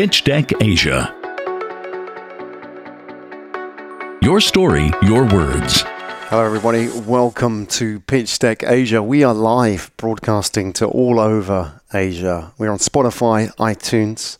Pitch Deck Asia. Your story, your words. Hello, everybody. Welcome to Pitch Deck Asia. We are live broadcasting to all over Asia. We're on Spotify, iTunes,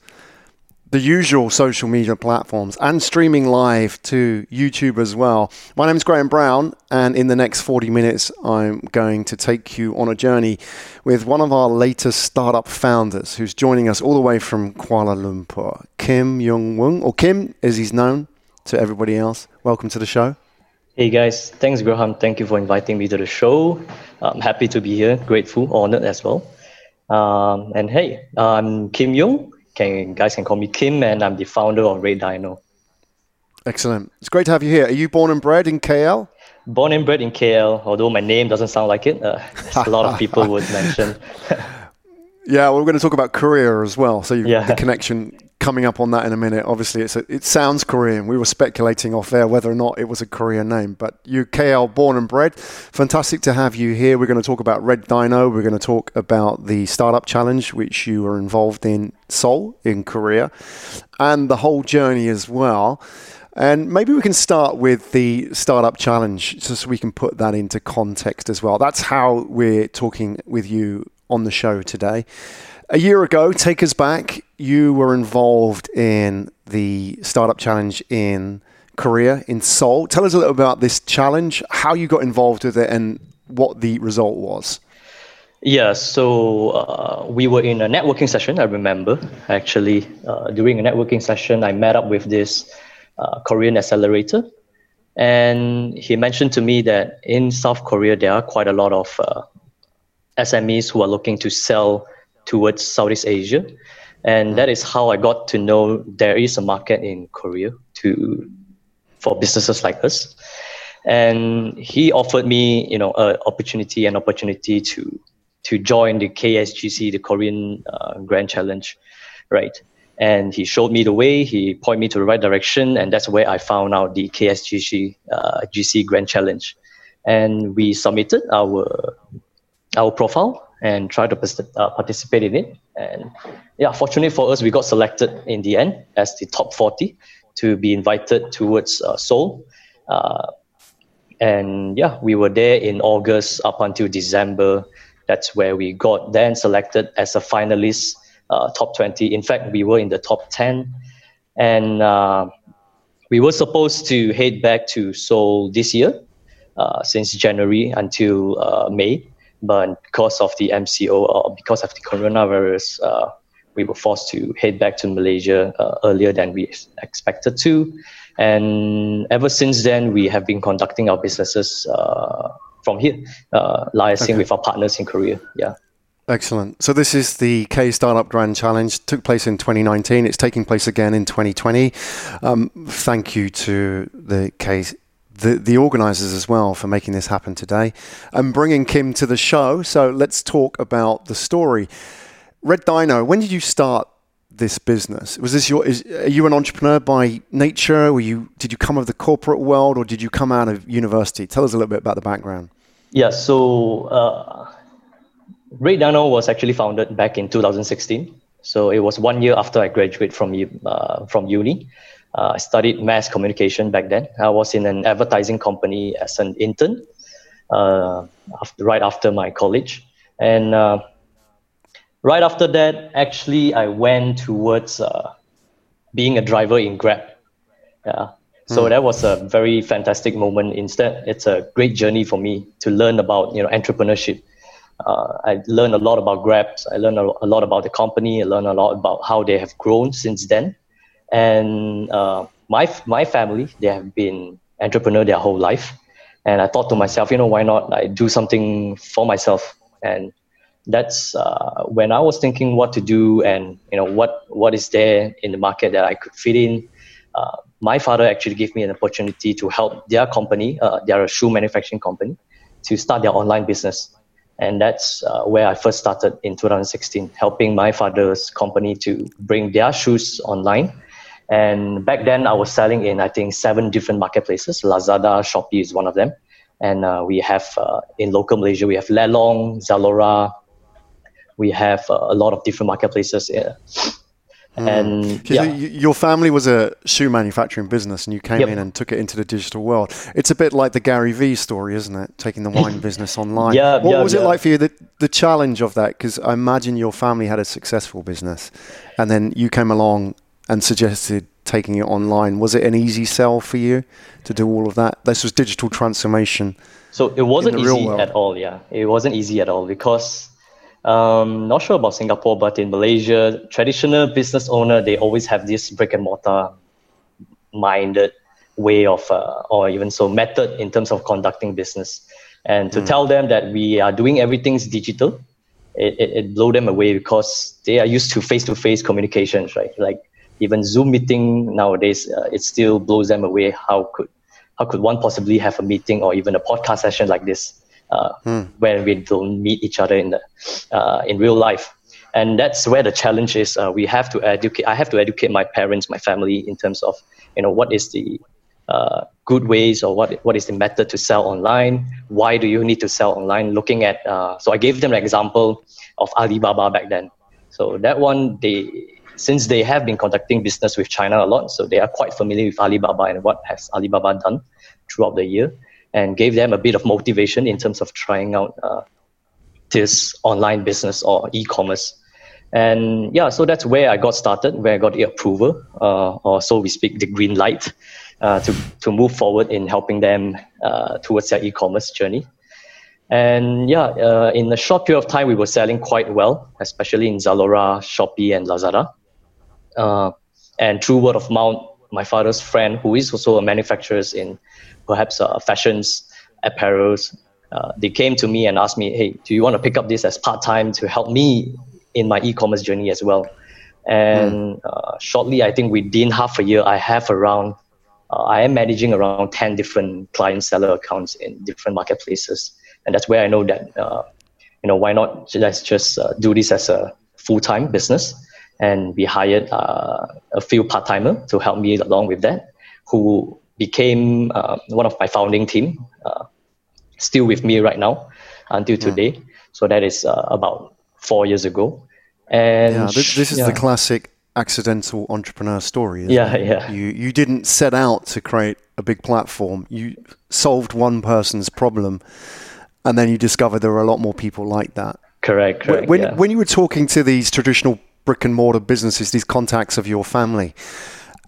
the usual social media platforms and streaming live to YouTube as well. My name is Graham Brown, and in the next 40 minutes, I'm going to take you on a journey with one of our latest startup founders who's joining us all the way from Kuala Lumpur, Kim Young Wung, or Kim as he's known to everybody else. Welcome to the show. Hey guys, thanks Graham. Thank you for inviting me to the show. I'm happy to be here, grateful, honored as well. Um, and hey, I'm Kim Young can guys can call me Kim, and I'm the founder of Red Dino. Excellent. It's great to have you here. Are you born and bred in KL? Born and bred in KL, although my name doesn't sound like it. Uh, a lot of people would mention. yeah, well, we're going to talk about Korea as well. So yeah. the connection coming up on that in a minute. Obviously, it's a, it sounds Korean. We were speculating off air whether or not it was a Korean name, but you KL born and bred. Fantastic to have you here. We're going to talk about Red Dino. We're going to talk about the startup challenge which you were involved in Seoul in Korea, and the whole journey as well. And maybe we can start with the startup challenge just so we can put that into context as well. That's how we're talking with you on the show today. A year ago, take us back. You were involved in the startup challenge in Korea, in Seoul. Tell us a little about this challenge, how you got involved with it, and what the result was. Yeah, so uh, we were in a networking session, I remember. Actually, uh, during a networking session, I met up with this uh, Korean accelerator. And he mentioned to me that in South Korea, there are quite a lot of uh, SMEs who are looking to sell towards Southeast Asia. And that is how I got to know there is a market in Korea to for businesses like us. And he offered me, you know, an opportunity, an opportunity to to join the KSGC, the Korean uh, Grand Challenge, right? And he showed me the way. He pointed me to the right direction, and that's where I found out the KSGC uh, GC Grand Challenge. And we submitted our our profile and try to uh, participate in it. And yeah, fortunately for us, we got selected in the end as the top 40 to be invited towards uh, Seoul. Uh, and yeah, we were there in August up until December. That's where we got then selected as a finalist, uh, top 20. In fact, we were in the top 10. And uh, we were supposed to head back to Seoul this year, uh, since January until May but because of the MCO or because of the coronavirus, uh, we were forced to head back to Malaysia uh, earlier than we expected to. And ever since then, we have been conducting our businesses uh, from here, uh, liaising okay. with our partners in Korea. Yeah. Excellent. So this is the K Startup Grand Challenge. It Took place in 2019. It's taking place again in 2020. Um, thank you to the K the, the organisers as well for making this happen today and bringing Kim to the show. So let's talk about the story. Red Dino, when did you start this business? Was this your? Is, are you an entrepreneur by nature? Were you? Did you come of the corporate world, or did you come out of university? Tell us a little bit about the background. Yeah. So, uh, Red Dino was actually founded back in 2016. So it was one year after I graduated from uh, from uni. Uh, I studied mass communication back then. I was in an advertising company as an intern uh, after, right after my college. And uh, right after that, actually, I went towards uh, being a driver in Grab. Yeah. So mm. that was a very fantastic moment. Instead, it's a great journey for me to learn about you know entrepreneurship. Uh, I learned a lot about Grab. I learned a, a lot about the company. I learned a lot about how they have grown since then and uh, my my family they have been entrepreneur their whole life. And i thought to myself you know why not i do something for myself? And that's uh, when i was thinking what to do and you know what what is there in the market that i could fit in uh, my father actually gave me an opportunity to help their company uh, they're a shoe manufacturing company to start their online business. And that's uh, where i first started in 2016 helping my father's company to bring their shoes online and back then, I was selling in I think seven different marketplaces. Lazada, Shopee is one of them, and uh, we have uh, in local Malaysia we have Lelong, Zalora. We have uh, a lot of different marketplaces. Mm. And yeah. your family was a shoe manufacturing business, and you came yep. in and took it into the digital world. It's a bit like the Gary Vee story, isn't it? Taking the wine business online. Yeah. What yeah, was yeah. it like for you? The, the challenge of that, because I imagine your family had a successful business, and then you came along and suggested taking it online. Was it an easy sell for you to do all of that? This was digital transformation. So it wasn't easy at all. Yeah, it wasn't easy at all because um, not sure about Singapore, but in Malaysia, traditional business owner they always have this brick and mortar minded way of uh, or even so method in terms of conducting business. And to mm. tell them that we are doing everything's digital, it, it, it blow them away because they are used to face to face communications, right? Like even Zoom meeting nowadays, uh, it still blows them away. How could how could one possibly have a meeting or even a podcast session like this? uh, hmm. when we don't meet each other in the uh, in real life and that's where the challenge is uh, we have to educate i have to educate my parents my family in terms of you know what is the uh, good ways or what what is the method to sell online why do you need to sell online looking at uh, so i gave them an example of alibaba back then so that one they since they have been conducting business with china a lot so they are quite familiar with alibaba and what has alibaba done throughout the year and gave them a bit of motivation in terms of trying out uh, this online business or e-commerce. And yeah, so that's where I got started, where I got the approval, uh, or so we speak, the green light, uh, to to move forward in helping them uh, towards their e-commerce journey. And yeah, uh, in a short period of time, we were selling quite well, especially in Zalora, Shopee, and Lazada. Uh, and through word of mouth, my father's friend, who is also a manufacturer in perhaps uh, fashions, apparels, uh, they came to me and asked me, hey, do you want to pick up this as part time to help me in my e commerce journey as well? And mm. uh, shortly, I think within half a year, I have around, uh, I am managing around 10 different client seller accounts in different marketplaces. And that's where I know that, uh, you know, why not let's just uh, do this as a full time business. And we hired uh, a few part timer to help me along with that, who became uh, one of my founding team, uh, still with me right now until hmm. today. So that is uh, about four years ago. And yeah, this, this is yeah. the classic accidental entrepreneur story. yeah, it? yeah. You you didn't set out to create a big platform. You solved one person's problem, and then you discovered there were a lot more people like that. Correct. correct when yeah. when you were talking to these traditional brick and mortar businesses, these contacts of your family,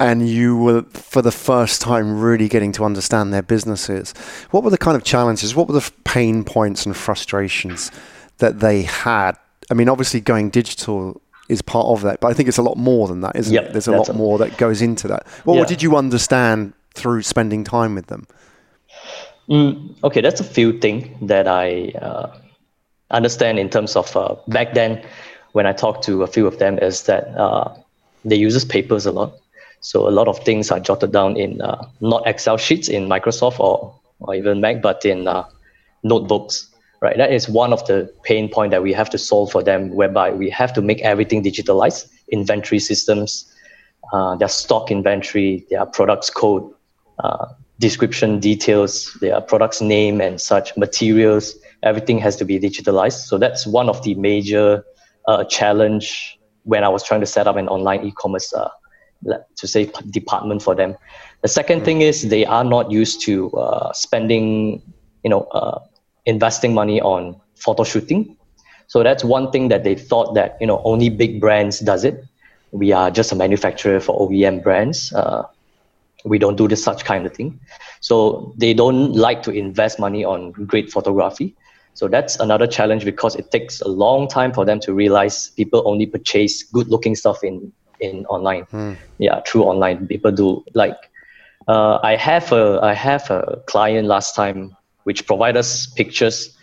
and you were for the first time really getting to understand their businesses. What were the kind of challenges? What were the pain points and frustrations that they had? I mean, obviously, going digital is part of that, but I think it's a lot more than that, isn't yep, it? There's a lot a, more that goes into that. Well, yeah. what did you understand through spending time with them? Mm, okay, that's a few things that I uh, understand in terms of uh, back then when I talk to a few of them is that uh, they uses papers a lot so a lot of things are jotted down in uh, not Excel sheets in Microsoft or, or even Mac, but in uh, notebooks. Right, that is one of the pain point that we have to solve for them, whereby we have to make everything digitalized, inventory systems, uh, their stock inventory, their products code, uh, description details, their products name and such materials. Everything has to be digitalized. So that's one of the major uh, challenge when I was trying to set up an online e-commerce uh, to say department for them. The second mm. thing is they are not used to uh, spending, you know, uh, investing money on photo shooting. So that's one thing that they thought that you know only big brands does it. We are just a manufacturer for OEM brands. Uh, we don't do this such kind of thing. So they don't like to invest money on great photography. So that's another challenge because it takes a long time for them to realize people only purchase good looking stuff in in online. Mm. Yeah, through online, people do like. Uh, I have a I have a client last time which provide us pictures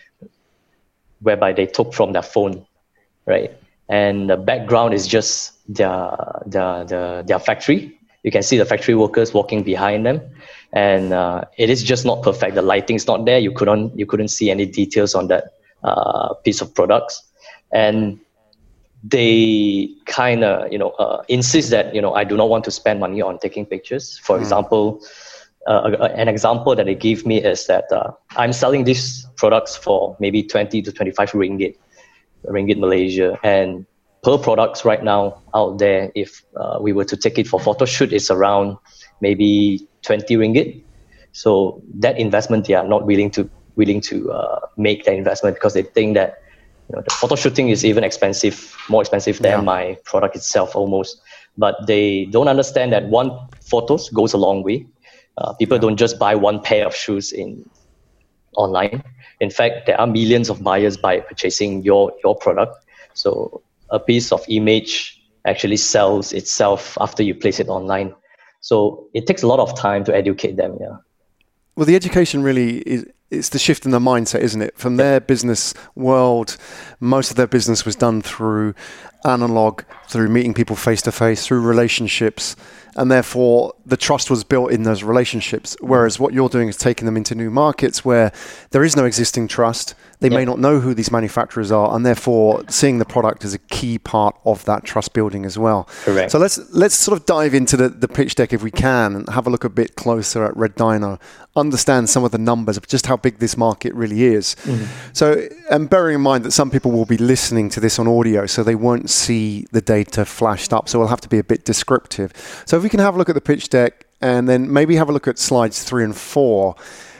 whereby they took from their phone, right? And the background is just their their their, their factory. You can see the factory workers walking behind them, and uh, it is just not perfect. The lighting is not there. You couldn't you couldn't see any details on that uh, piece of products, and they kind of you know uh, insist that you know I do not want to spend money on taking pictures. For mm. example, uh, an example that they give me is that uh, I'm selling these products for maybe 20 to 25 ringgit, ringgit Malaysia, and per products right now out there, if uh, we were to take it for photo shoot, is around maybe 20 ringgit. So that investment, they are not willing to willing to uh, make that investment because they think that you know, the photo shooting is even expensive, more expensive than yeah. my product itself almost. But they don't understand that one photos goes a long way. Uh, people yeah. don't just buy one pair of shoes in online. In fact, there are millions of buyers by purchasing your your product. So a piece of image actually sells itself after you place it online. So it takes a lot of time to educate them. Yeah. Well, the education really is it's the shift in the mindset, isn't it? From their business world, most of their business was done through analog, through meeting people face to face, through relationships, and therefore the trust was built in those relationships. Whereas what you're doing is taking them into new markets where there is no existing trust. They yep. may not know who these manufacturers are, and therefore seeing the product is a key part of that trust building as well. Correct. So let's let's sort of dive into the, the pitch deck if we can and have a look a bit closer at Red Dino, understand some of the numbers of just how big this market really is. Mm-hmm. So and bearing in mind that some people will be listening to this on audio, so they won't see the data flashed up. So we'll have to be a bit descriptive. So if we can have a look at the pitch deck and then maybe have a look at slides three and four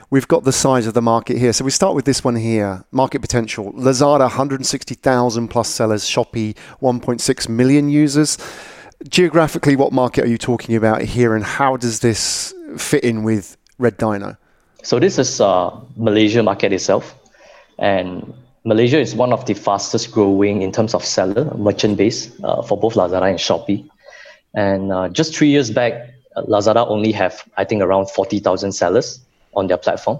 we've got the size of the market here. So we start with this one here market potential. Lazada, 160,000 plus sellers, Shopee, 1.6 million users. Geographically, what market are you talking about here, and how does this fit in with Red Dino? So this is uh, Malaysia market itself, and Malaysia is one of the fastest growing in terms of seller merchant base uh, for both Lazada and Shopee. And uh, just three years back, Lazada only have I think around forty thousand sellers, on their platform.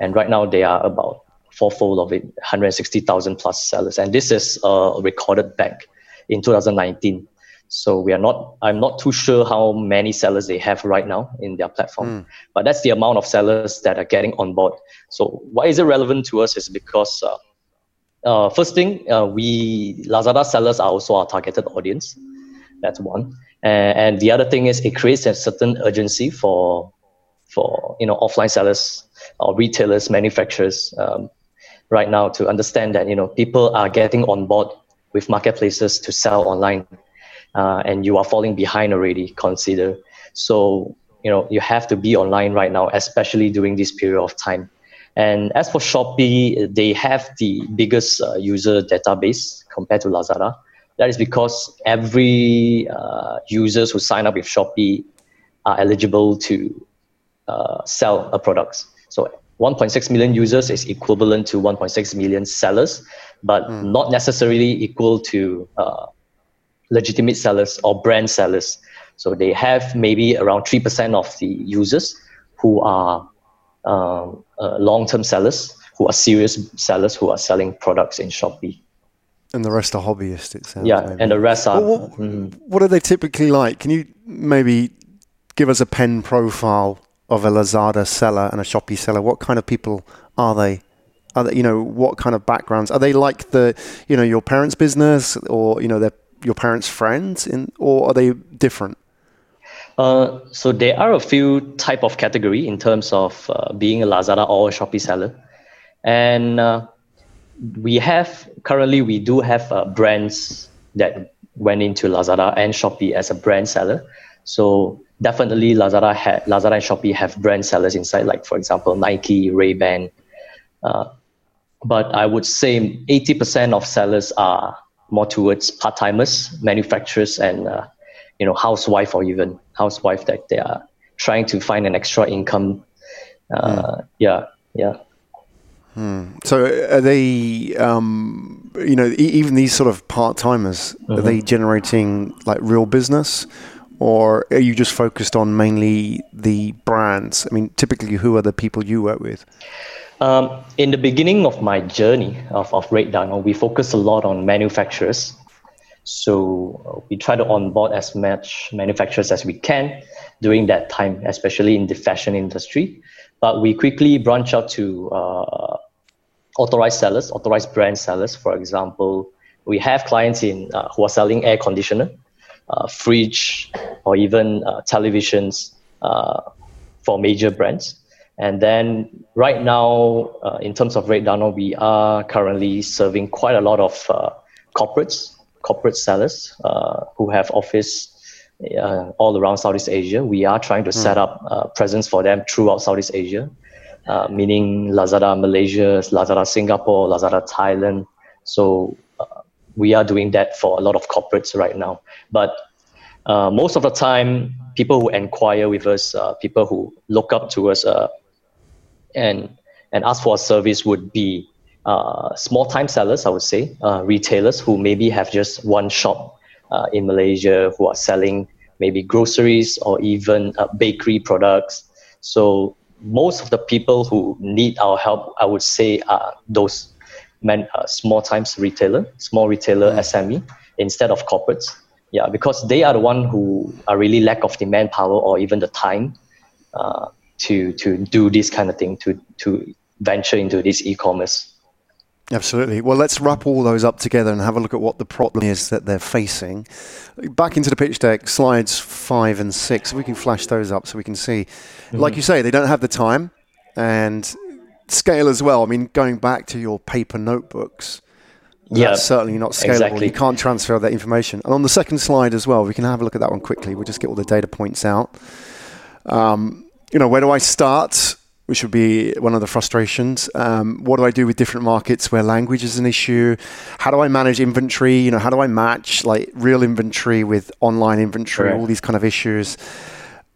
And right now they are about fourfold of it, 160,000 plus sellers. And this is uh, recorded back in 2019. So we are not, I'm not too sure how many sellers they have right now in their platform, mm. but that's the amount of sellers that are getting on board. So why is it relevant to us is because uh, uh, first thing, uh, we Lazada sellers are also our targeted audience. That's one. And, and the other thing is it creates a certain urgency for for you know offline sellers or retailers, manufacturers um, right now to understand that you know people are getting on board with marketplaces to sell online, uh, and you are falling behind already. Consider so you know you have to be online right now, especially during this period of time. And as for Shopee, they have the biggest uh, user database compared to Lazada. That is because every uh, users who sign up with Shopee are eligible to uh, sell a product. So 1.6 million users is equivalent to 1.6 million sellers, but mm. not necessarily equal to uh, legitimate sellers or brand sellers. So they have maybe around 3% of the users who are um, uh, long-term sellers, who are serious sellers who are selling products in Shopee. And the rest are hobbyists, it sounds. Yeah, maybe. and the rest are. What, what, mm. what are they typically like? Can you maybe give us a pen profile of a Lazada seller and a Shopee seller? What kind of people are they? Are they, you know, what kind of backgrounds are they like the, you know, your parents' business or you know, their your parents' friends, in, or are they different? Uh, so there are a few type of category in terms of uh, being a Lazada or a Shopee seller, and uh, we have currently we do have uh, brands that went into Lazada and Shopee as a brand seller. So definitely Lazada had Lazada and Shopee have brand sellers inside, like for example Nike, Ray Ban. Uh, but I would say 80% of sellers are more towards part timers, manufacturers, and you know housewife or even housewife that they are trying to find an extra income. Uh, mm. Yeah, yeah. Hmm. So are they, um, you know, e- even these sort of part timers, mm-hmm. are they generating like real business, or are you just focused on mainly the brands? I mean, typically, who are the people you work with? Um, in the beginning of my journey of, of Red we focus a lot on manufacturers. So uh, we try to onboard as much manufacturers as we can during that time, especially in the fashion industry. But we quickly branch out to uh, authorized sellers, authorized brand sellers. For example, we have clients in uh, who are selling air conditioner uh, fridge, or even uh, televisions uh, for major brands. And then right now, in terms of Red Dino, we are currently serving quite a lot of corporates corporate sellers uh, who have office uh, all around Southeast Asia. We are trying to mm. set up uh, presence for them throughout Southeast Asia, uh, meaning Lazada Malaysia, Lazada Singapore, Lazada Thailand. So uh, we are doing that for a lot of corporates right now. But uh, most of the time, people who inquire with us, uh, people who look up to us, and and ask for a service would be small time sellers, I would say, retailers who maybe have just one shop uh, in Malaysia who are selling maybe groceries or even uh, bakery products. So most of the people who need our help, I would say, are those men, uh, small times retailer, small retailer mm. SME instead of corporates. Yeah, because they are the one who are really lack of the manpower or even the time uh, to to do this kind of thing to to venture into this e-commerce. Absolutely. Well, let's wrap all those up together and have a look at what the problem is that they're facing. Back into the pitch deck, slides five and six. We can flash those up so we can see. Mm-hmm. Like you say, they don't have the time and scale as well. I mean, going back to your paper notebooks, yeah, that's certainly not scalable. Exactly. You can't transfer that information. And on the second slide as well, we can have a look at that one quickly. We'll just get all the data points out. Um, you know, where do I start? Which would be one of the frustrations. Um, what do I do with different markets where language is an issue? How do I manage inventory? You know, how do I match like real inventory with online inventory? All these kind of issues.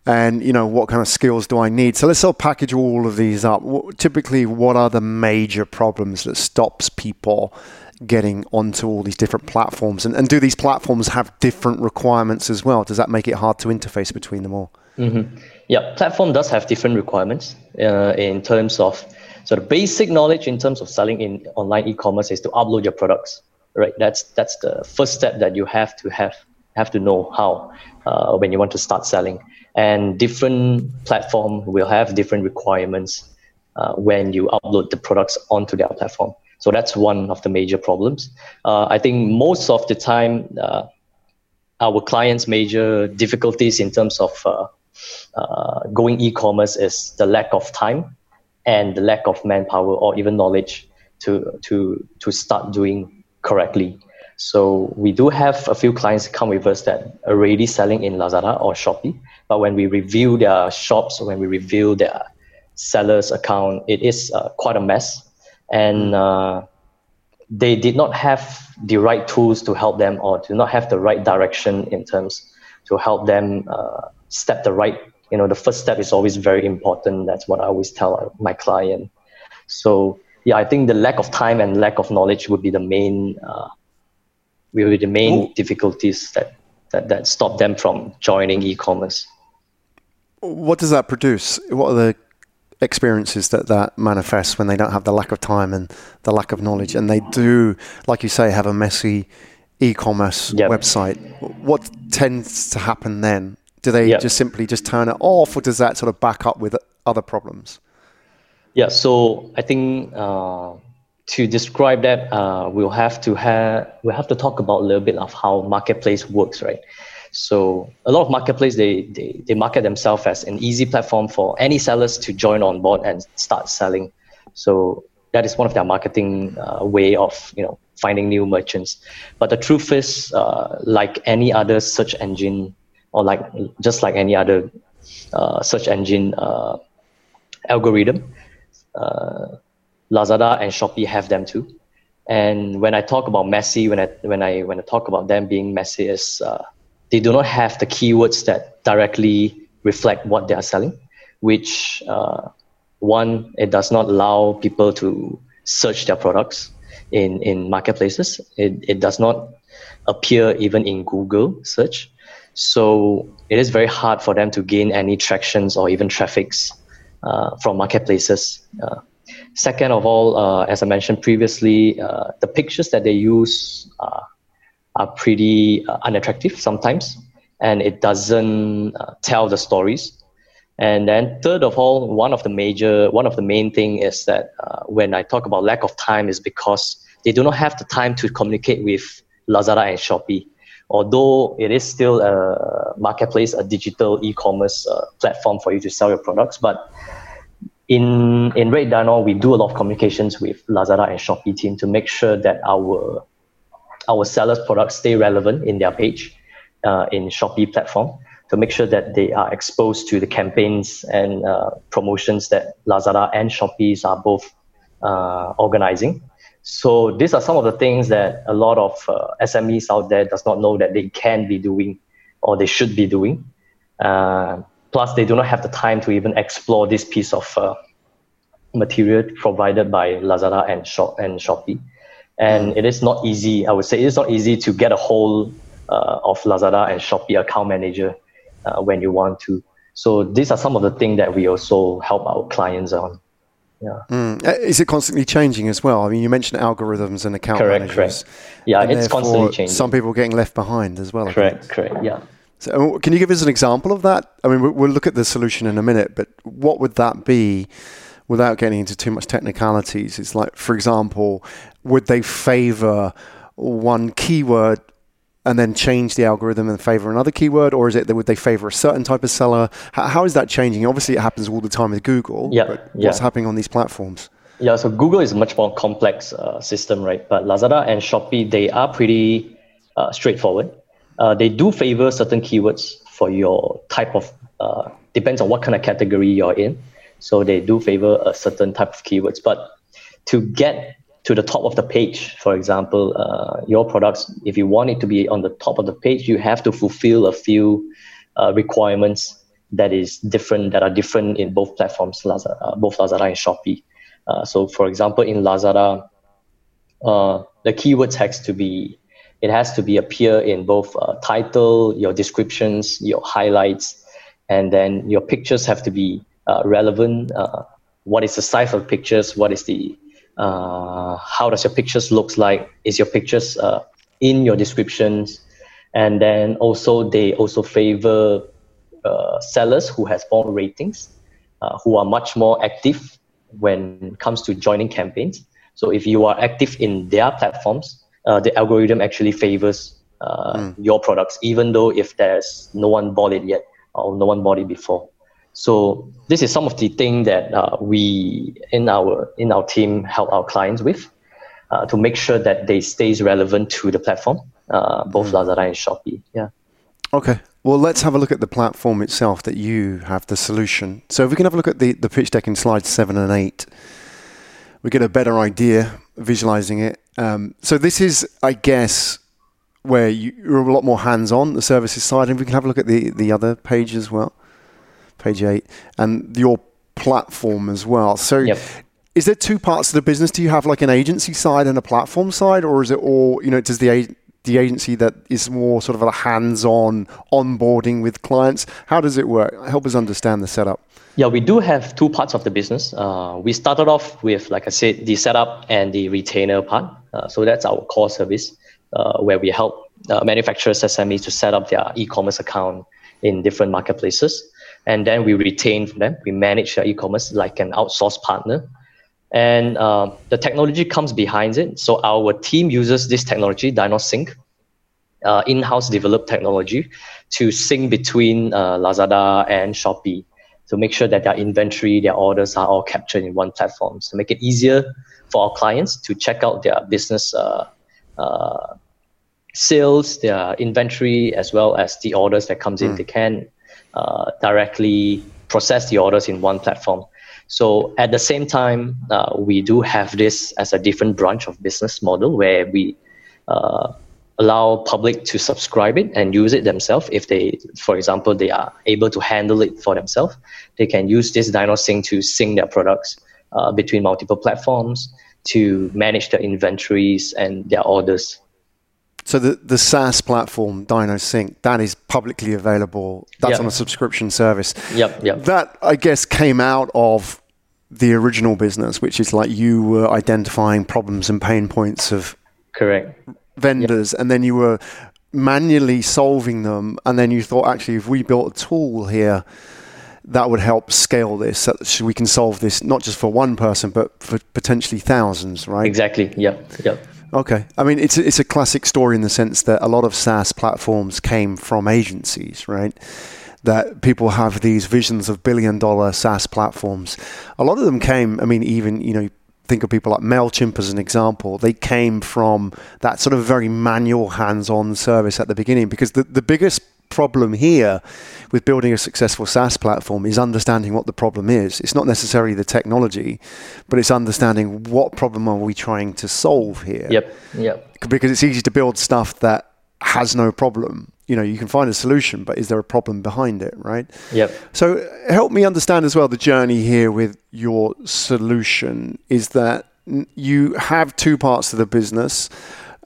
And you know, what kind of skills do I need? So let's of package all of these up. What, typically, what are the major problems that stops people getting onto all these different platforms? And, and do these platforms have different requirements as well? Does that make it hard to interface between them all? Mm-hmm. Yeah, platform does have different requirements uh, in terms of so the basic knowledge in terms of selling in online e-commerce is to upload your products, right? That's that's the first step that you have to have have to know how uh, when you want to start selling. And different platform will have different requirements uh, when you upload the products onto their platform. So that's one of the major problems. Uh, I think most of the time, uh, our clients' major difficulties in terms of uh, going e-commerce is the lack of time and the lack of manpower or even knowledge to to to start doing correctly. So we do have a few clients come with us that already selling in Lazada or Shopee, but when we review their shops, when we review their sellers account, it is uh, quite a mess, and uh, they did not have the right tools to help them, or do not have the right direction in terms to help them uh, step the right you know the first step is always very important. That's what i always tell my client. So yeah i think the lack of time and lack of knowledge would be the main uh, will be the main Ooh. difficulties that, that that stop them from joining e-commerce. What does that produce? What are the experiences that that manifests when they don't have the lack of time and the lack of knowledge? And they do like you say have a messy e-commerce yep. website. What tends to happen then do they yep. just simply just turn it off, or does that sort of back up with other problems? Yeah, so I think uh, to describe that, uh, we'll have to have we'll have to talk about a little bit of how marketplace works, right? So a lot of marketplace they, they they market themselves as an easy platform for any sellers to join on board and start selling. So that is one of their marketing uh, way of you know finding new merchants. But the truth is, uh, like any other search engine or like just like any other uh, search engine uh, algorithm. Uh, Lazada and Shopee have them too. And when I talk about messy, when I when I when I talk about them being messy, is uh, they do not have the keywords that directly reflect what they are selling. Which uh, one, it does not allow people to search their products in in marketplaces. It it does not appear even in Google search. So it is very hard for them to gain any tractions or even traffics uh, from marketplaces. Uh, second of all, uh, as I mentioned previously, uh, the pictures that they use are pretty uh, unattractive sometimes, and it doesn't uh, tell the stories. And then third of all, one of the major, one of the main thing is that when I talk about lack of time is because they do not have the time to communicate with Lazada and Shopee although it is still a marketplace, a digital e-commerce uh, platform for you to sell your products, but in in Red Dino, we do a lot of communications with Lazada and Shopee team to make sure that our our sellers' products stay relevant in their page uh, in Shopee platform to make sure that they are exposed to the campaigns and uh, promotions that Lazada and Shopee are both uh, organizing. So these are some of the things that a lot of uh, SMEs out there does not know that they can be doing or they should be doing. Uh, plus, they do not have the time to even explore this piece of uh, material provided by Lazada and Shop and Shopee. And it is not easy. I would say it is not easy to get a hold uh, of Lazada and Shopee account manager uh, when you want to. So these are some of the things that we also help our clients on. Yeah. Mm. Is it constantly changing as well? I mean, you mentioned algorithms and account correct, managers. Correct. Yeah, it's constantly changing. Some people are getting left behind as well. Correct. Correct. Yeah. So, can you give us an example of that? I mean, we'll look at the solution in a minute, but what would that be? Without getting into too much technicalities, it's like, for example, would they favor one keyword and then change the algorithm in favor another keyword, or is it that would they favor a certain type of seller? How, how is that changing? Obviously, it happens all the time with Google. Yeah, yeah. What's happening on these platforms? Yeah, so Google is a much more complex uh, system, right? But Lazada and Shopee, they are pretty uh, straightforward. Uh, they do favor certain keywords for your type of, uh, depends on what kind of category you're in. So they do favor a certain type of keywords. But to get to the top of the page. For example, uh, your products, if you want it to be on the top of the page, you have to fulfill a few uh, requirements that is different that are different in both platforms, Lazada, uh, both Lazada and Shopee. Uh, so, for example, in Lazada, uh, the keywords has to be it has to be appear in both uh, title, your descriptions, your highlights, and then your pictures have to be relevant. what is the size of pictures? What is the uh, how does your pictures looks like? Is your pictures uh, in your descriptions? And then also they also favor uh, sellers who has more ratings uh, who are much more active when it comes to joining campaigns. So if you are active in their platforms uh, the algorithm actually favors mm. your products even though if there's no one bought it yet or no one bought it before so this is some of the thing that uh, we in our in our team help our clients with uh, to make sure that they stays relevant to the platform, uh, both mm. Lazada and Shopee. Yeah. Okay. Well, let's have a look at the platform itself that you have the solution. So if we can have a look at the, the pitch deck in slides seven and eight, we get a better idea visualizing it. Um, so this is, I guess, where you, are a lot more hands-on the services side, and we can have a look at the the other page as well page eight, and your platform as well. So, yep. is there two parts of the business? Do you have like an agency side and a platform side, or is it all? You know, does the the agency that is more sort of a hands-on onboarding with clients? How does it work? Help us understand the setup. Yeah, we do have two parts of the business. Uh, we started off with, like I said, the setup and the retainer part. Uh, so that's our core service, uh, where we help uh, manufacturers, SMEs to set up their e-commerce account in different marketplaces and then we retain them. We manage their e-commerce like an outsourced partner, and uh, the technology comes behind it. So our team uses this technology, DynoSync, uh, in-house developed technology, to sync between uh, Lazada and Shopee to make sure that their inventory, their orders are all captured in one platform. To make it easier for our clients to check out their business uh, uh, sales, their inventory, as well as the orders that comes in. Mm. They can uh, directly process the orders in one platform. So at the same time, uh, we do have this as a different branch of business model where we uh, allow public to subscribe it and use it themselves. If they, for example, they are able to handle it for themselves, they can use this DynoSync to sync their products uh, between multiple platforms to manage their inventories and their orders so the, the SaaS platform DynoSync that is publicly available. That's yep. on a subscription service. Yep, yep. That I guess came out of the original business, which is like you were identifying problems and pain points of correct vendors, yep. and then you were manually solving them, and then you thought actually if we built a tool here that would help scale this so we can solve this not just for one person but for potentially thousands right exactly yep yep Okay. I mean, it's a, it's a classic story in the sense that a lot of SaaS platforms came from agencies, right? That people have these visions of billion dollar SaaS platforms. A lot of them came, I mean, even, you know, think of people like MailChimp as an example. They came from that sort of very manual, hands on service at the beginning because the, the biggest problem here with building a successful SaaS platform is understanding what the problem is. It's not necessarily the technology, but it's understanding what problem are we trying to solve here. Yep. Yep. Because it's easy to build stuff that has no problem. You know, you can find a solution, but is there a problem behind it, right? Yep. So help me understand as well the journey here with your solution is that you have two parts of the business.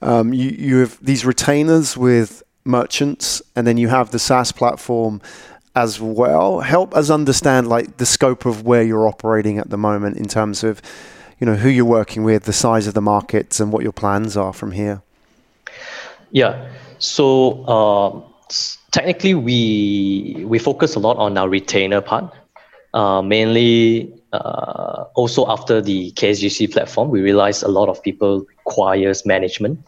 Um, you, you have these retainers with merchants, and then you have the SaaS platform as well. Help us understand like the scope of where you're operating at the moment in terms of, you know, who you're working with, the size of the markets, and what your plans are from here. Yeah. So uh, technically, we we focus a lot on our retainer part. Uh, mainly, uh, also after the KSGC platform, we realized a lot of people requires management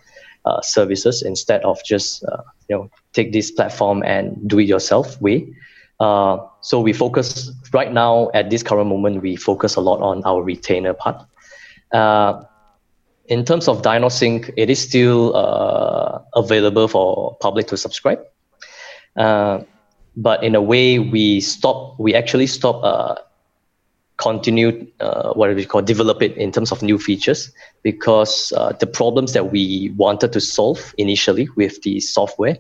uh, services instead of just uh, you know take this platform and do it yourself way. Uh, so we focus right now at this current moment. We focus a lot on our retainer part in terms of DynoSync, it is still uh, available for public to subscribe. Uh, but in a way, we stop. We actually stop. Continue uh, what we call develop it in terms of new features because uh, the problems that we wanted to solve initially with the software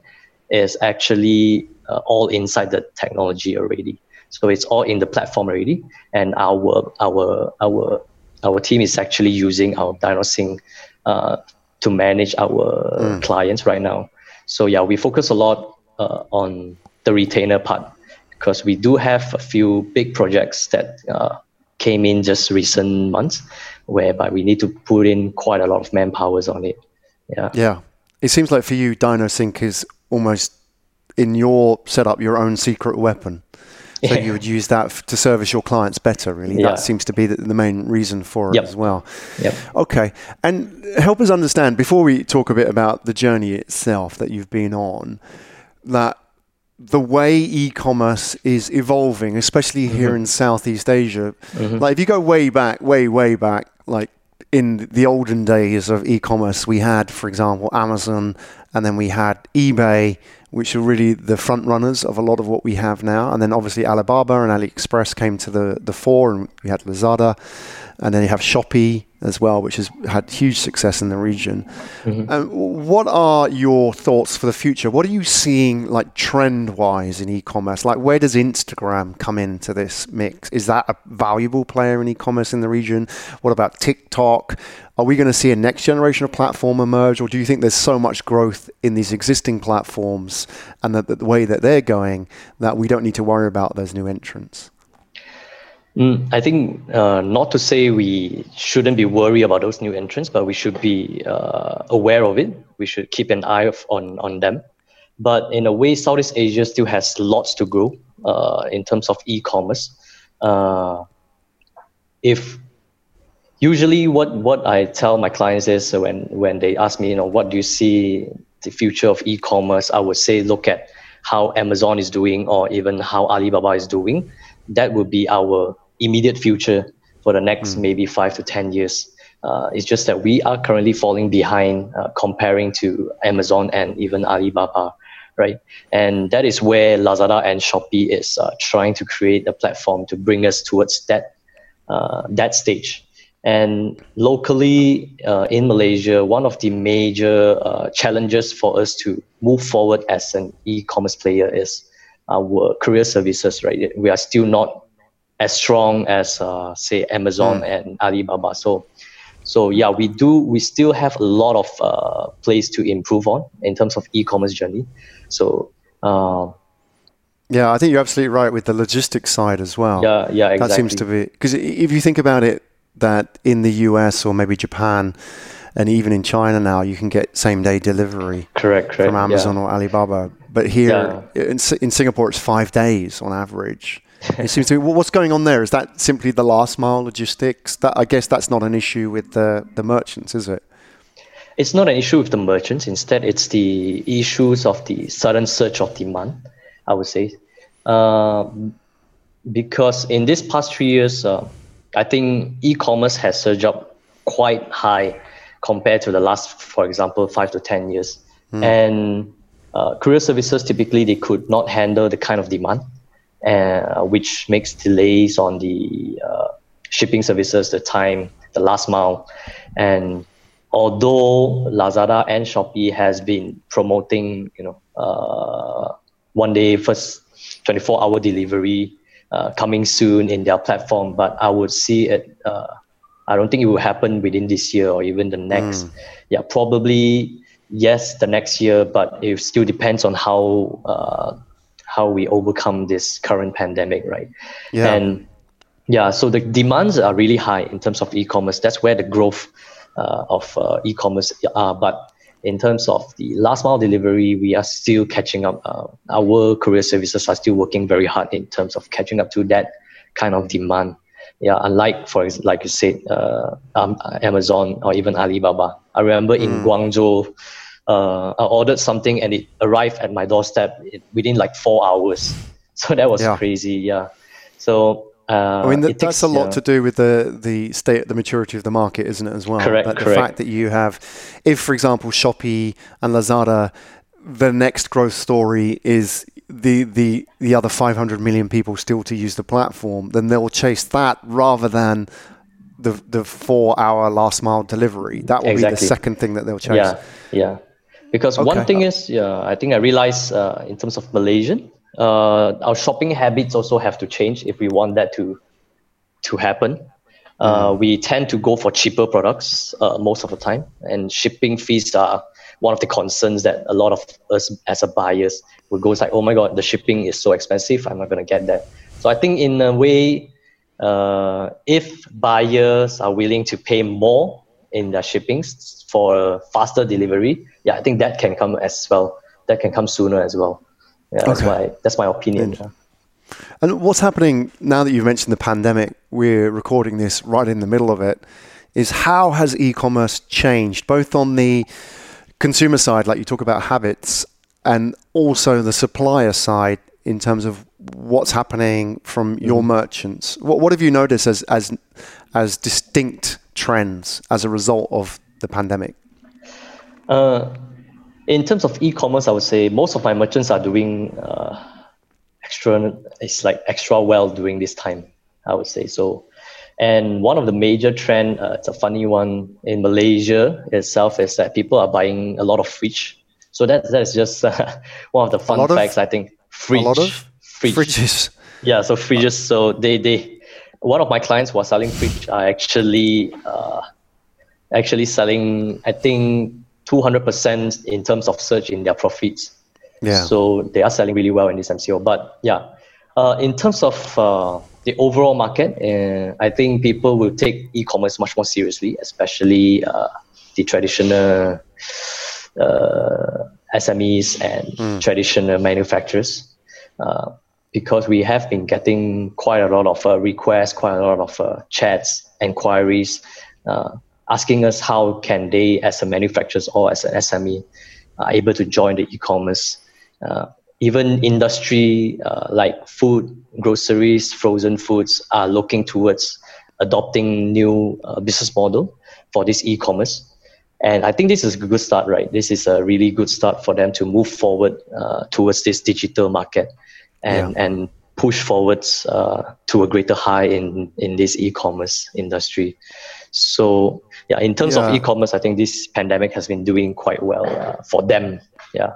is actually uh, all inside the technology already. So it's all in the platform already, and our our our our team is actually using our DynoSync uh, to manage our mm. clients right now. So yeah, we focus a lot uh, on the retainer part because we do have a few big projects that uh, came in just recent months, whereby we need to put in quite a lot of manpowers on it. Yeah. Yeah. It seems like for you, DynoSync is almost in your setup your own secret weapon. So yeah. you would use that f- to service your clients better, really. Yeah. That seems to be the, the main reason for yep. it as well. Yep. Okay. And help us understand, before we talk a bit about the journey itself that you've been on, that the way e-commerce is evolving, especially here mm-hmm. in Southeast Asia. Mm-hmm. Like if you go way back, way, way back, like in the olden days of e-commerce, we had, for example, Amazon, and then we had eBay, which are really the front runners of a lot of what we have now. And then obviously Alibaba and AliExpress came to the, the fore, and we had Lazada. And then you have Shopee as well, which has had huge success in the region. Mm-hmm. Um, what are your thoughts for the future? What are you seeing like trend wise in e-commerce? Like where does Instagram come into this mix? Is that a valuable player in e-commerce in the region? What about TikTok? Are we going to see a next generation of platform emerge, or do you think there's so much growth in these existing platforms and the, the way that they're going that we don't need to worry about those new entrants? Mm, I think uh, not to say we shouldn't be worried about those new entrants, but we should be uh, aware of it. We should keep an eye on on them. But in a way, Southeast Asia still has lots to grow uh, in terms of e-commerce. Uh, if usually what what I tell my clients is when when they ask me, you know, what do you see the future of e-commerce? I would say look at how Amazon is doing or even how Alibaba is doing. That would be our immediate future for the next mm. maybe five to 10 years. Uh, it's just that we are currently falling behind uh, comparing to Amazon and even Alibaba, right? And that is where Lazada and Shopee is uh, trying to create a platform to bring us towards that uh, that stage. And locally uh, in Malaysia, one of the major uh, challenges for us to move forward as an e-commerce player is our courier services, right? We are still not as strong as uh, say Amazon mm. and Alibaba. So so yeah, we do we still have a lot of uh, place to improve on in terms of e-commerce journey. So. Uh, yeah, I think you're absolutely right with the logistics side as well. Yeah, yeah, exactly. That seems to be because if you think about it, that in the US or maybe Japan, and even in China now, you can get same day delivery. Correct, correct. From Amazon yeah. or Alibaba, but here yeah. in, in Singapore, it's five days on average it seems to be. What's going on there? Is that simply the last mile logistics? That I guess that's not an issue with the the merchants, is it? It's not an issue with the merchants. Instead, it's the issues of the sudden surge of demand. I would say, uh, because in these past three years, uh, I think e-commerce has surged up quite high compared to the last, for example, five to 10 years. Mm. And uh, courier services typically they could not handle the kind of demand, uh, which makes delays on the uh, shipping services, the time, the last mile, and although Lazada and Shopee has been promoting, you know, uh, one day first 24 hour delivery uh, coming soon in their platform, but I would see it. Uh, I don't think it will happen within this year or even the next. Mm. Yeah, probably yes, the next year, but it still depends on how uh, how we overcome this current pandemic, right? Yeah. And yeah, so the demands are really high in terms of e-commerce. That's where the growth uh, of uh, e-commerce are. But in terms of the last mile delivery, we are still catching up. Uh, our courier services are still working very hard in terms of catching up to that kind of demand. Yeah, unlike for like you said, uh, um, Amazon or even Alibaba. I remember mm. in Guangzhou, uh, I ordered something and it arrived at my doorstep within like four hours. So that was yeah. crazy. Yeah. So uh, I mean, that, that's a lot to do with the the state, the maturity of the market, isn't it? As well, correct. But the fact that you have, if for example, Shopee and Lazada, the next growth story is the the the other 500 million people still to use the platform, then they'll chase that rather than the the four hour last mile delivery. That will exactly. be the second thing that they'll chase. Yeah, yeah. Because okay. one thing is, yeah, I think I realized uh, in terms of Malaysian, uh, our shopping habits also have to change if we want that to to happen. Uh, mm. we tend to go for cheaper products uh, most of the time, and shipping fees are one of the concerns that a lot of us as a buyers would go like, oh my god, the shipping is so expensive, I'm not gonna get that. So I think in a way, uh, if buyers are willing to pay more in their shippings for faster delivery, yeah, I think that can come as well. That can come sooner as well. Yeah, that's okay. my that's my opinion. And what's happening now that you've mentioned the pandemic? We're recording this right in the middle of it. Is how has e-commerce changed, both on the consumer side, like you talk about habits, and also the supplier side in terms of what's happening from your mm-hmm. merchants? What, what have you noticed as as as distinct trends as a result of the pandemic? Uh, in terms of e-commerce, I would say most of my merchants are doing uh, extra. It's like extra well during this time. I would say so. And one of the major trend, uh, it's a funny one in Malaysia itself, is that people are buying a lot of fridge. So that that's just uh, one of the fun facts of, I think. Fridge, a lot of fridge. fridges. Yeah, so fridges. So they they one of my clients was selling fridge are actually uh, actually selling I think 200% in terms of surge in their profits. Yeah. So they are selling really well in this MCO. But yeah, uh, in terms of uh, the overall market, uh, I think people will take e-commerce much more seriously, especially uh, the traditional uh, SMEs and mm. traditional manufacturers. Uh, because we have been getting quite a lot of requests, quite a lot of chats, inquiries asking us how can they, as a manufacturer or as an SME, are able to join the e-commerce. Uh, even industry uh, like food, groceries, frozen foods are looking towards adopting new uh, business model for this e-commerce. And I think this is a good start, right? This is a really good start for them to move forward uh, towards this digital market and, yeah. and push forwards uh, to a greater high in, in this e-commerce industry. So yeah, in terms yeah. of e-commerce, I think this pandemic has been doing quite well uh, for them. Yeah,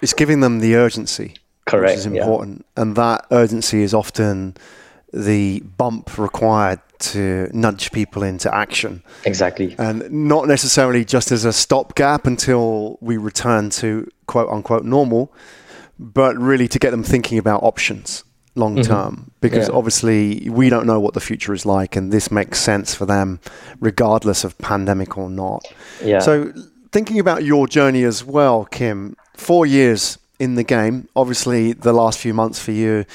it's giving them the urgency, correct, which is important, yeah. and that urgency is often the bump required to nudge people into action. Exactly, and not necessarily just as a stopgap until we return to quote unquote normal, but really to get them thinking about options long mm-hmm. term because yeah. obviously we don't know what the future is like and this makes sense for them regardless of pandemic or not. Yeah. So thinking about your journey as well, Kim, 4 years in the game, obviously the last few months for you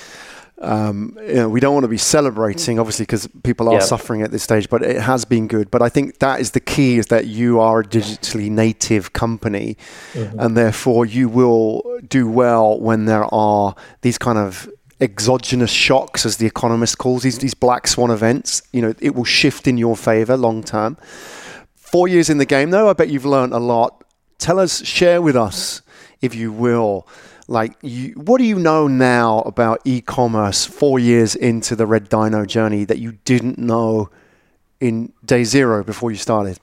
um, you know, we don't want to be celebrating, obviously, because people are yeah. suffering at this stage. But it has been good. But I think that is the key: is that you are a digitally native company, mm-hmm. and therefore you will do well when there are these kind of exogenous shocks, as the economist calls these, these black swan events, you know, it will shift in your favor long term. Four years in the game, though, I bet you've learned a lot. Tell us, share with us, if you will, like you, what do you know now about e-commerce four years into the Red Dino journey that you didn't know in day zero before you started?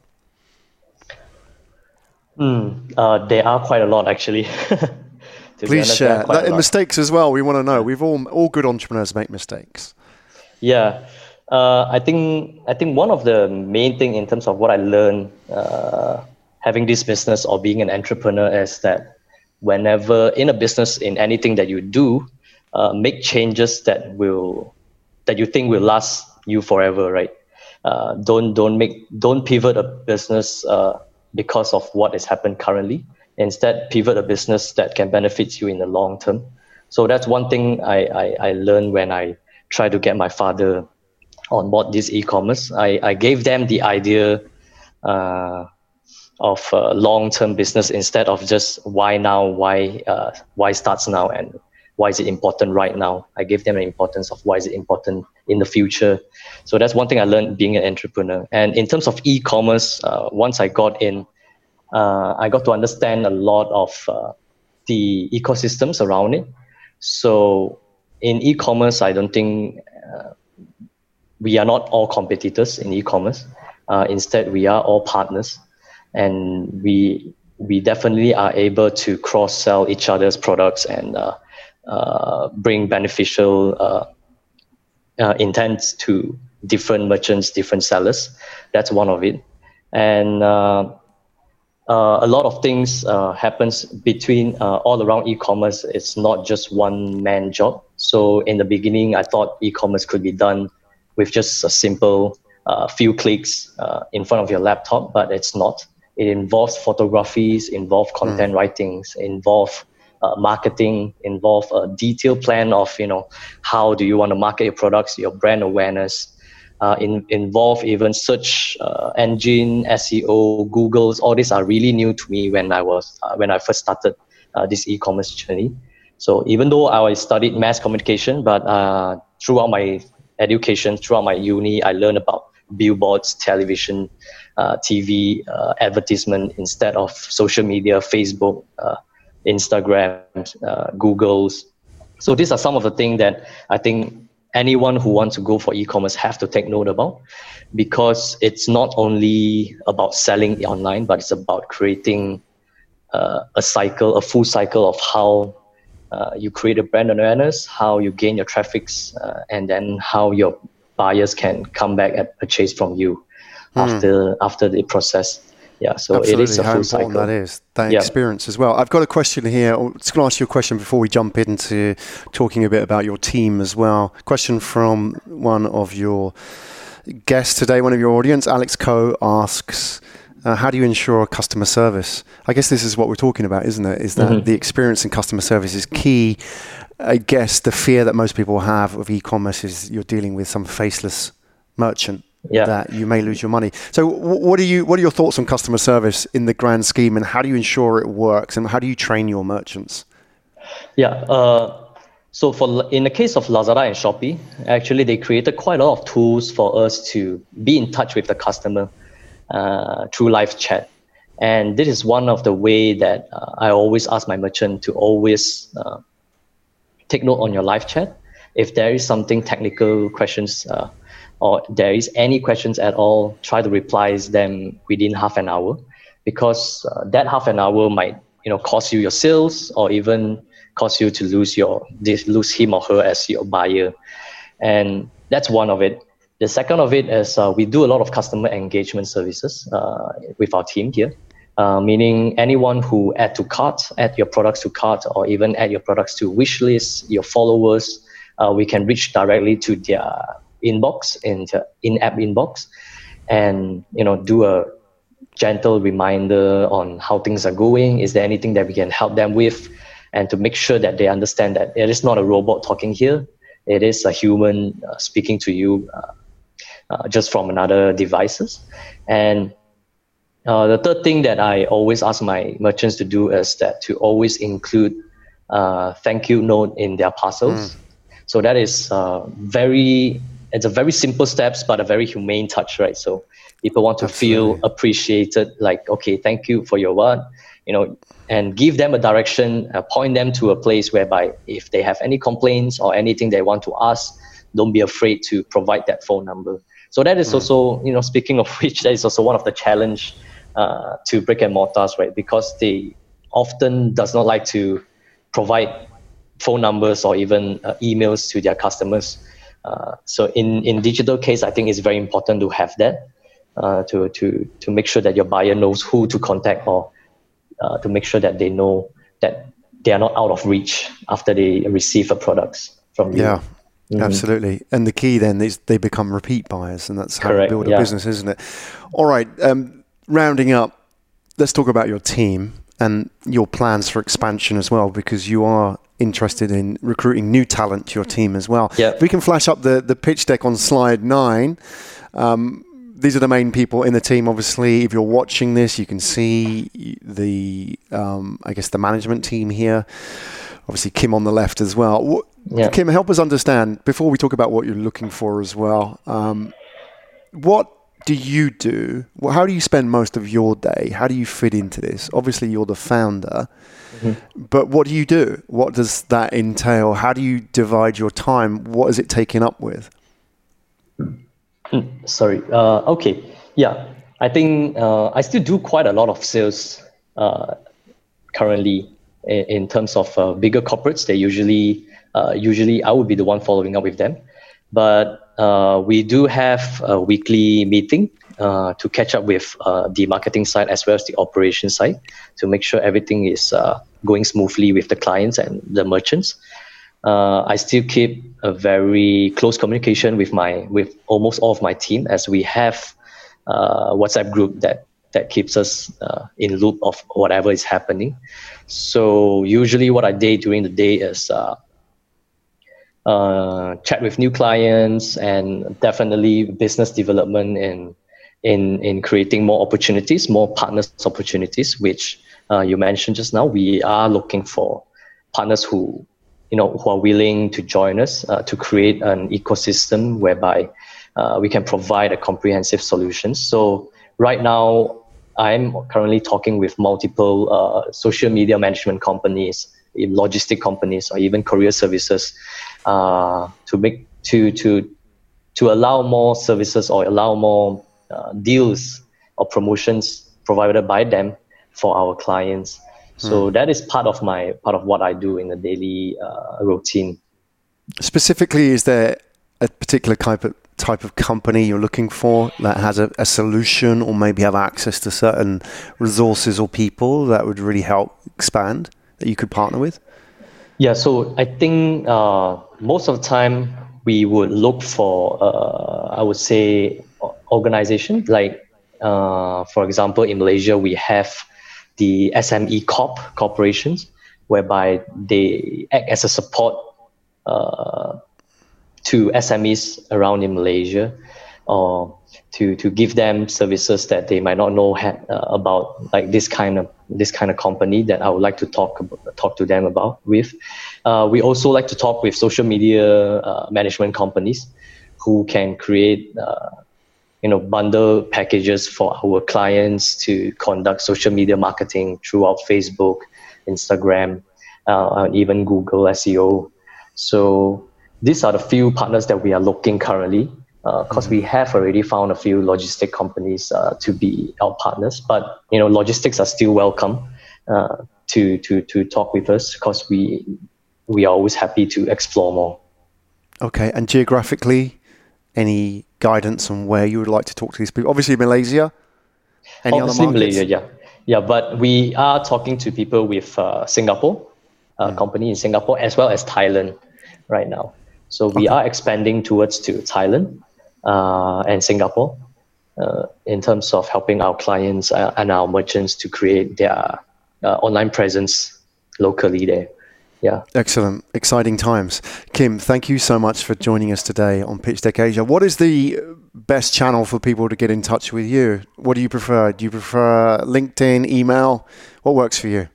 Mm, uh, there are quite a lot, actually. Please honest, share. That, mistakes as well. We want to know. We've all all good entrepreneurs make mistakes. Yeah, uh, I think I think one of the main thing in terms of what I learned uh, having this business or being an entrepreneur is that whenever in a business in anything that you do, uh, make changes that will that you think will last you forever, right? Uh, don't don't make don't pivot a business uh, because of what has happened currently. Instead, pivot a business that can benefit you in the long term. So that's one thing I, I, I learned when I tried to get my father on board this e-commerce. I, I gave them the idea uh, of long-term business instead of just why now, why uh, why starts now, and why is it important right now. I gave them the importance of why is it important in the future. So that's one thing I learned being an entrepreneur. And in terms of e-commerce, uh, once I got in, uh, I got to understand a lot of uh, the ecosystems around it. So in e-commerce, I don't think uh, we are not all competitors in e-commerce. Uh, instead, we are all partners, and we we definitely are able to cross sell each other's products and uh, uh, bring beneficial intents to different merchants, different sellers. That's one of it, and uh, a lot of things uh, happens between uh, all around e-commerce. It's not just one man job. So in the beginning, I thought e-commerce could be done with just a simple uh, few clicks uh, in front of your laptop, but it's not. It involves photographies, involve hmm. content mm. writings, involve uh, marketing, involve a detailed plan of you know how do you want to market your products, your brand awareness, uh, in, involve even search uh, engine, SEO, Google's. All these are really new to me when I was uh, when I first started uh, this e-commerce journey. So even though I studied mass communication, but uh, throughout my education, throughout my uni, I learned about billboards, television, uh, TV, advertisement instead of social media, Facebook, Instagram, Google's. So these are some of the things that I think anyone who wants to go for e-commerce have to take note about because it's not only about selling online but it's about creating uh, a cycle a full cycle of how uh, you create a brand awareness how you gain your traffics uh, and then how your buyers can come back and purchase from you mm. after after the process yeah, so Absolutely. it is a How full cycle. That is that yeah. experience as well. I've got a question here. I'm just going to ask you a question before we jump into talking a bit about your team as well. Question from one of your guests today, one of your audience, Alex Coe asks. Uh, how do you ensure customer service? I guess this is what we're talking about, isn't it? Is that mm-hmm. the experience in customer service is key. I guess the fear that most people have of e-commerce is you're dealing with some faceless merchant yeah. that you may lose your money. So, what are you? What are your thoughts on customer service in the grand scheme, and how do you ensure it works, and how do you train your merchants? Yeah. Uh, so, for in the case of Lazada and Shopee, actually they created quite a lot of tools for us to be in touch with the customer uh, through live chat. And this is one of the way that uh, I always ask my merchant to always uh, take note on your live chat. If there is something technical questions uh, or there is any questions at all, try to reply them within half an hour, because uh, that half an hour might you know cost you your sales or even cause you to lose your lose him or her as your buyer, and that's one of it. The second of it is uh, we do a lot of customer engagement services uh, with our team here. Uh, meaning anyone who add to cart, add your products to cart, or even add your products to wish list, your followers, uh, we can reach directly to their inbox into in-app inbox and you know do a gentle reminder on how things are going is there anything that we can help them with and to make sure that they understand that it is not a robot talking here it is a human uh, speaking to you uh, uh, just from another devices and uh, the third thing that I always ask my merchants to do is that to always include uh, thank you note in their parcels. Mm. So that is uh, very it's a very simple steps, but a very humane touch, right? So people want to Absolutely. feel appreciated, like, okay, thank you for your work, you know, and give them a direction, uh, point them to a place whereby if they have any complaints or anything they want to ask, don't be afraid to provide that phone number. So that is mm. also, you know, speaking of which, that is also one of the challenge uh, to brick and mortars, right? Because they often does not like to provide phone numbers or even uh, emails to their customers. Uh, so in, in digital case, I think it's very important to have that uh, to, to, to make sure that your buyer knows who to contact or uh, to make sure that they know that they are not out of reach after they receive a product from you. Yeah. Mm-hmm. Absolutely. And the key then is they become repeat buyers, and that's how Correct, you build a yeah. business, isn't it? All right. Um, rounding up, let's talk about your team and your plans for expansion as well, because you are interested in recruiting new talent to your team as well. Yep. we can flash up the, the pitch deck on slide nine. Um, these are the main people in the team. Obviously, if you're watching this, you can see the, um, I guess, the management team here. Obviously, Kim on the left as well. Yeah. Kim, help us understand before we talk about what you're looking for as well. Um, what do you do? Well, how do you spend most of your day? How do you fit into this? Obviously, you're the founder, mm-hmm. but what do you do? What does that entail? How do you divide your time? What is it taken up with? Mm, sorry. Uh, okay. Yeah. I think uh, I still do quite a lot of sales uh, currently in, in, terms of uh, bigger corporates. They usually, uh, usually I would be the one following up with them. But uh, we do have a weekly meeting uh, to catch up with uh, the marketing side as well as the operation side to make sure everything is uh, going smoothly with the clients and the merchants. Uh, I still keep a very close communication with my with almost all of my team as we have uh, WhatsApp group that that keeps us in loop of whatever is happening. So usually, what I do during the day is uh, chat with new clients and definitely business development in in in creating more opportunities, more partners opportunities, which uh, you mentioned just now. We are looking for partners who you know who are willing to join us uh, to create an ecosystem whereby uh, we can provide a comprehensive solution. So right now, I'm currently talking with multiple uh, social media management companies, logistic companies, or even courier services uh, to make to to to allow more services or allow more uh, deals or promotions provided by them for our clients. So hmm. that is part of my part of what I do in the daily uh, routine. Specifically, is there a particular type of type of company you're looking for that has a, a, solution or maybe have access to certain resources or people that would really help expand that you could partner with? Yeah, so I think uh, most of the time we would look for, uh, I would say, organization. Like, uh, for example, in Malaysia we have the SME Corp corporations, whereby they act as a support uh, to SMEs around in Malaysia, or to to give them services that they might not know ha- uh, about, like this kind of this kind of company that I would like to talk talk to them about with. Uh, we also like to talk with social media uh, management companies who can create uh, you know bundle packages for our clients to conduct social media marketing throughout Facebook, Instagram, uh, and even Google SEO. So these are the few partners that we are looking currently because uh, we have already found a few logistic companies uh, to be our partners. But you know, logistics are still welcome uh, to to to talk with us because we we are always happy to explore more. Okay, and geographically, any guidance on where you would like to talk to these people? Obviously, Malaysia. Any Obviously, Malaysia, yeah, yeah. But we are talking to people with uh, Singapore, a mm. company in Singapore, as well as Thailand, right now. So we okay. are expanding towards to Thailand uh, and Singapore uh, in terms of helping our clients uh, and our merchants to create their online presence locally there. Yeah. Excellent. Exciting times. Kim, thank you so much for joining us today on Pitch Deck Asia. What is the best channel for people to get in touch with you? What do you prefer? Do you prefer LinkedIn, email? What works for you?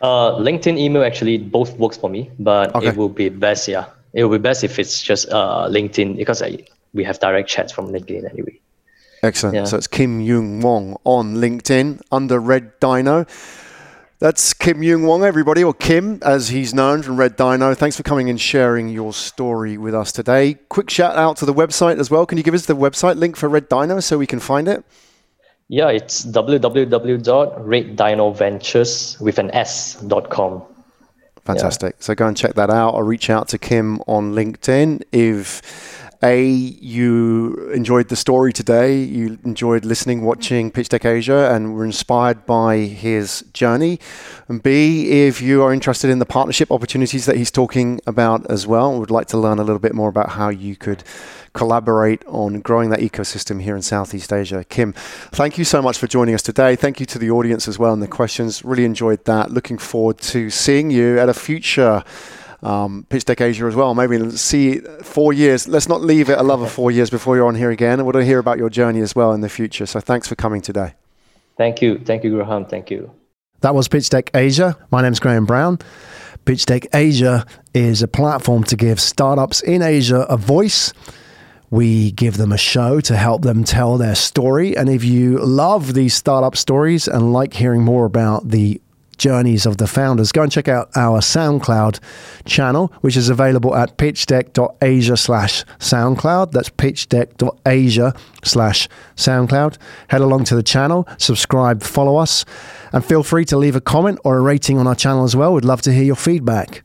Uh, LinkedIn, email actually both works for me, but okay. it will be best, yeah, it would be best if it's just uh, LinkedIn because I, we have direct chats from LinkedIn anyway. Excellent. Yeah. So it's Kim Yung Wong on LinkedIn under Red Dino. That's Kim Yung Wong, everybody, or Kim, as he's known from Red Dino. Thanks for coming and sharing your story with us today. Quick shout out to the website as well. Can you give us the website link for Red Dino so we can find it? Yeah, it's www.reddinoventures with an S.com. Fantastic. Yeah. So go and check that out or reach out to Kim on LinkedIn if a, you enjoyed the story today, you enjoyed listening, watching Pitch Deck Asia, and were inspired by his journey. And B, if you are interested in the partnership opportunities that he's talking about as well, would like to learn a little bit more about how you could collaborate on growing that ecosystem here in Southeast Asia. Kim, thank you so much for joining us today. Thank you to the audience as well and the questions. Really enjoyed that. Looking forward to seeing you at a future um, Pitch Deck Asia as well. Maybe see four years. Let's not leave it another four years before you're on here again. I want to hear about your journey as well in the future. So thanks for coming today. Thank you. Thank you, Graham. Thank you. That was Pitch Deck Asia. My name's Graham Brown. Pitch Deck Asia is a platform to give startups in Asia a voice. We give them a show to help them tell their story. And if you love these startup stories and like hearing more about the journeys of the founders, go and check out our SoundCloud channel, which is available at pitchdeck.asia slash SoundCloud. That's pitchdeck.asia slash SoundCloud. Head along to the channel, subscribe, follow us, and feel free to leave a comment or a rating on our channel as well. We'd love to hear your feedback.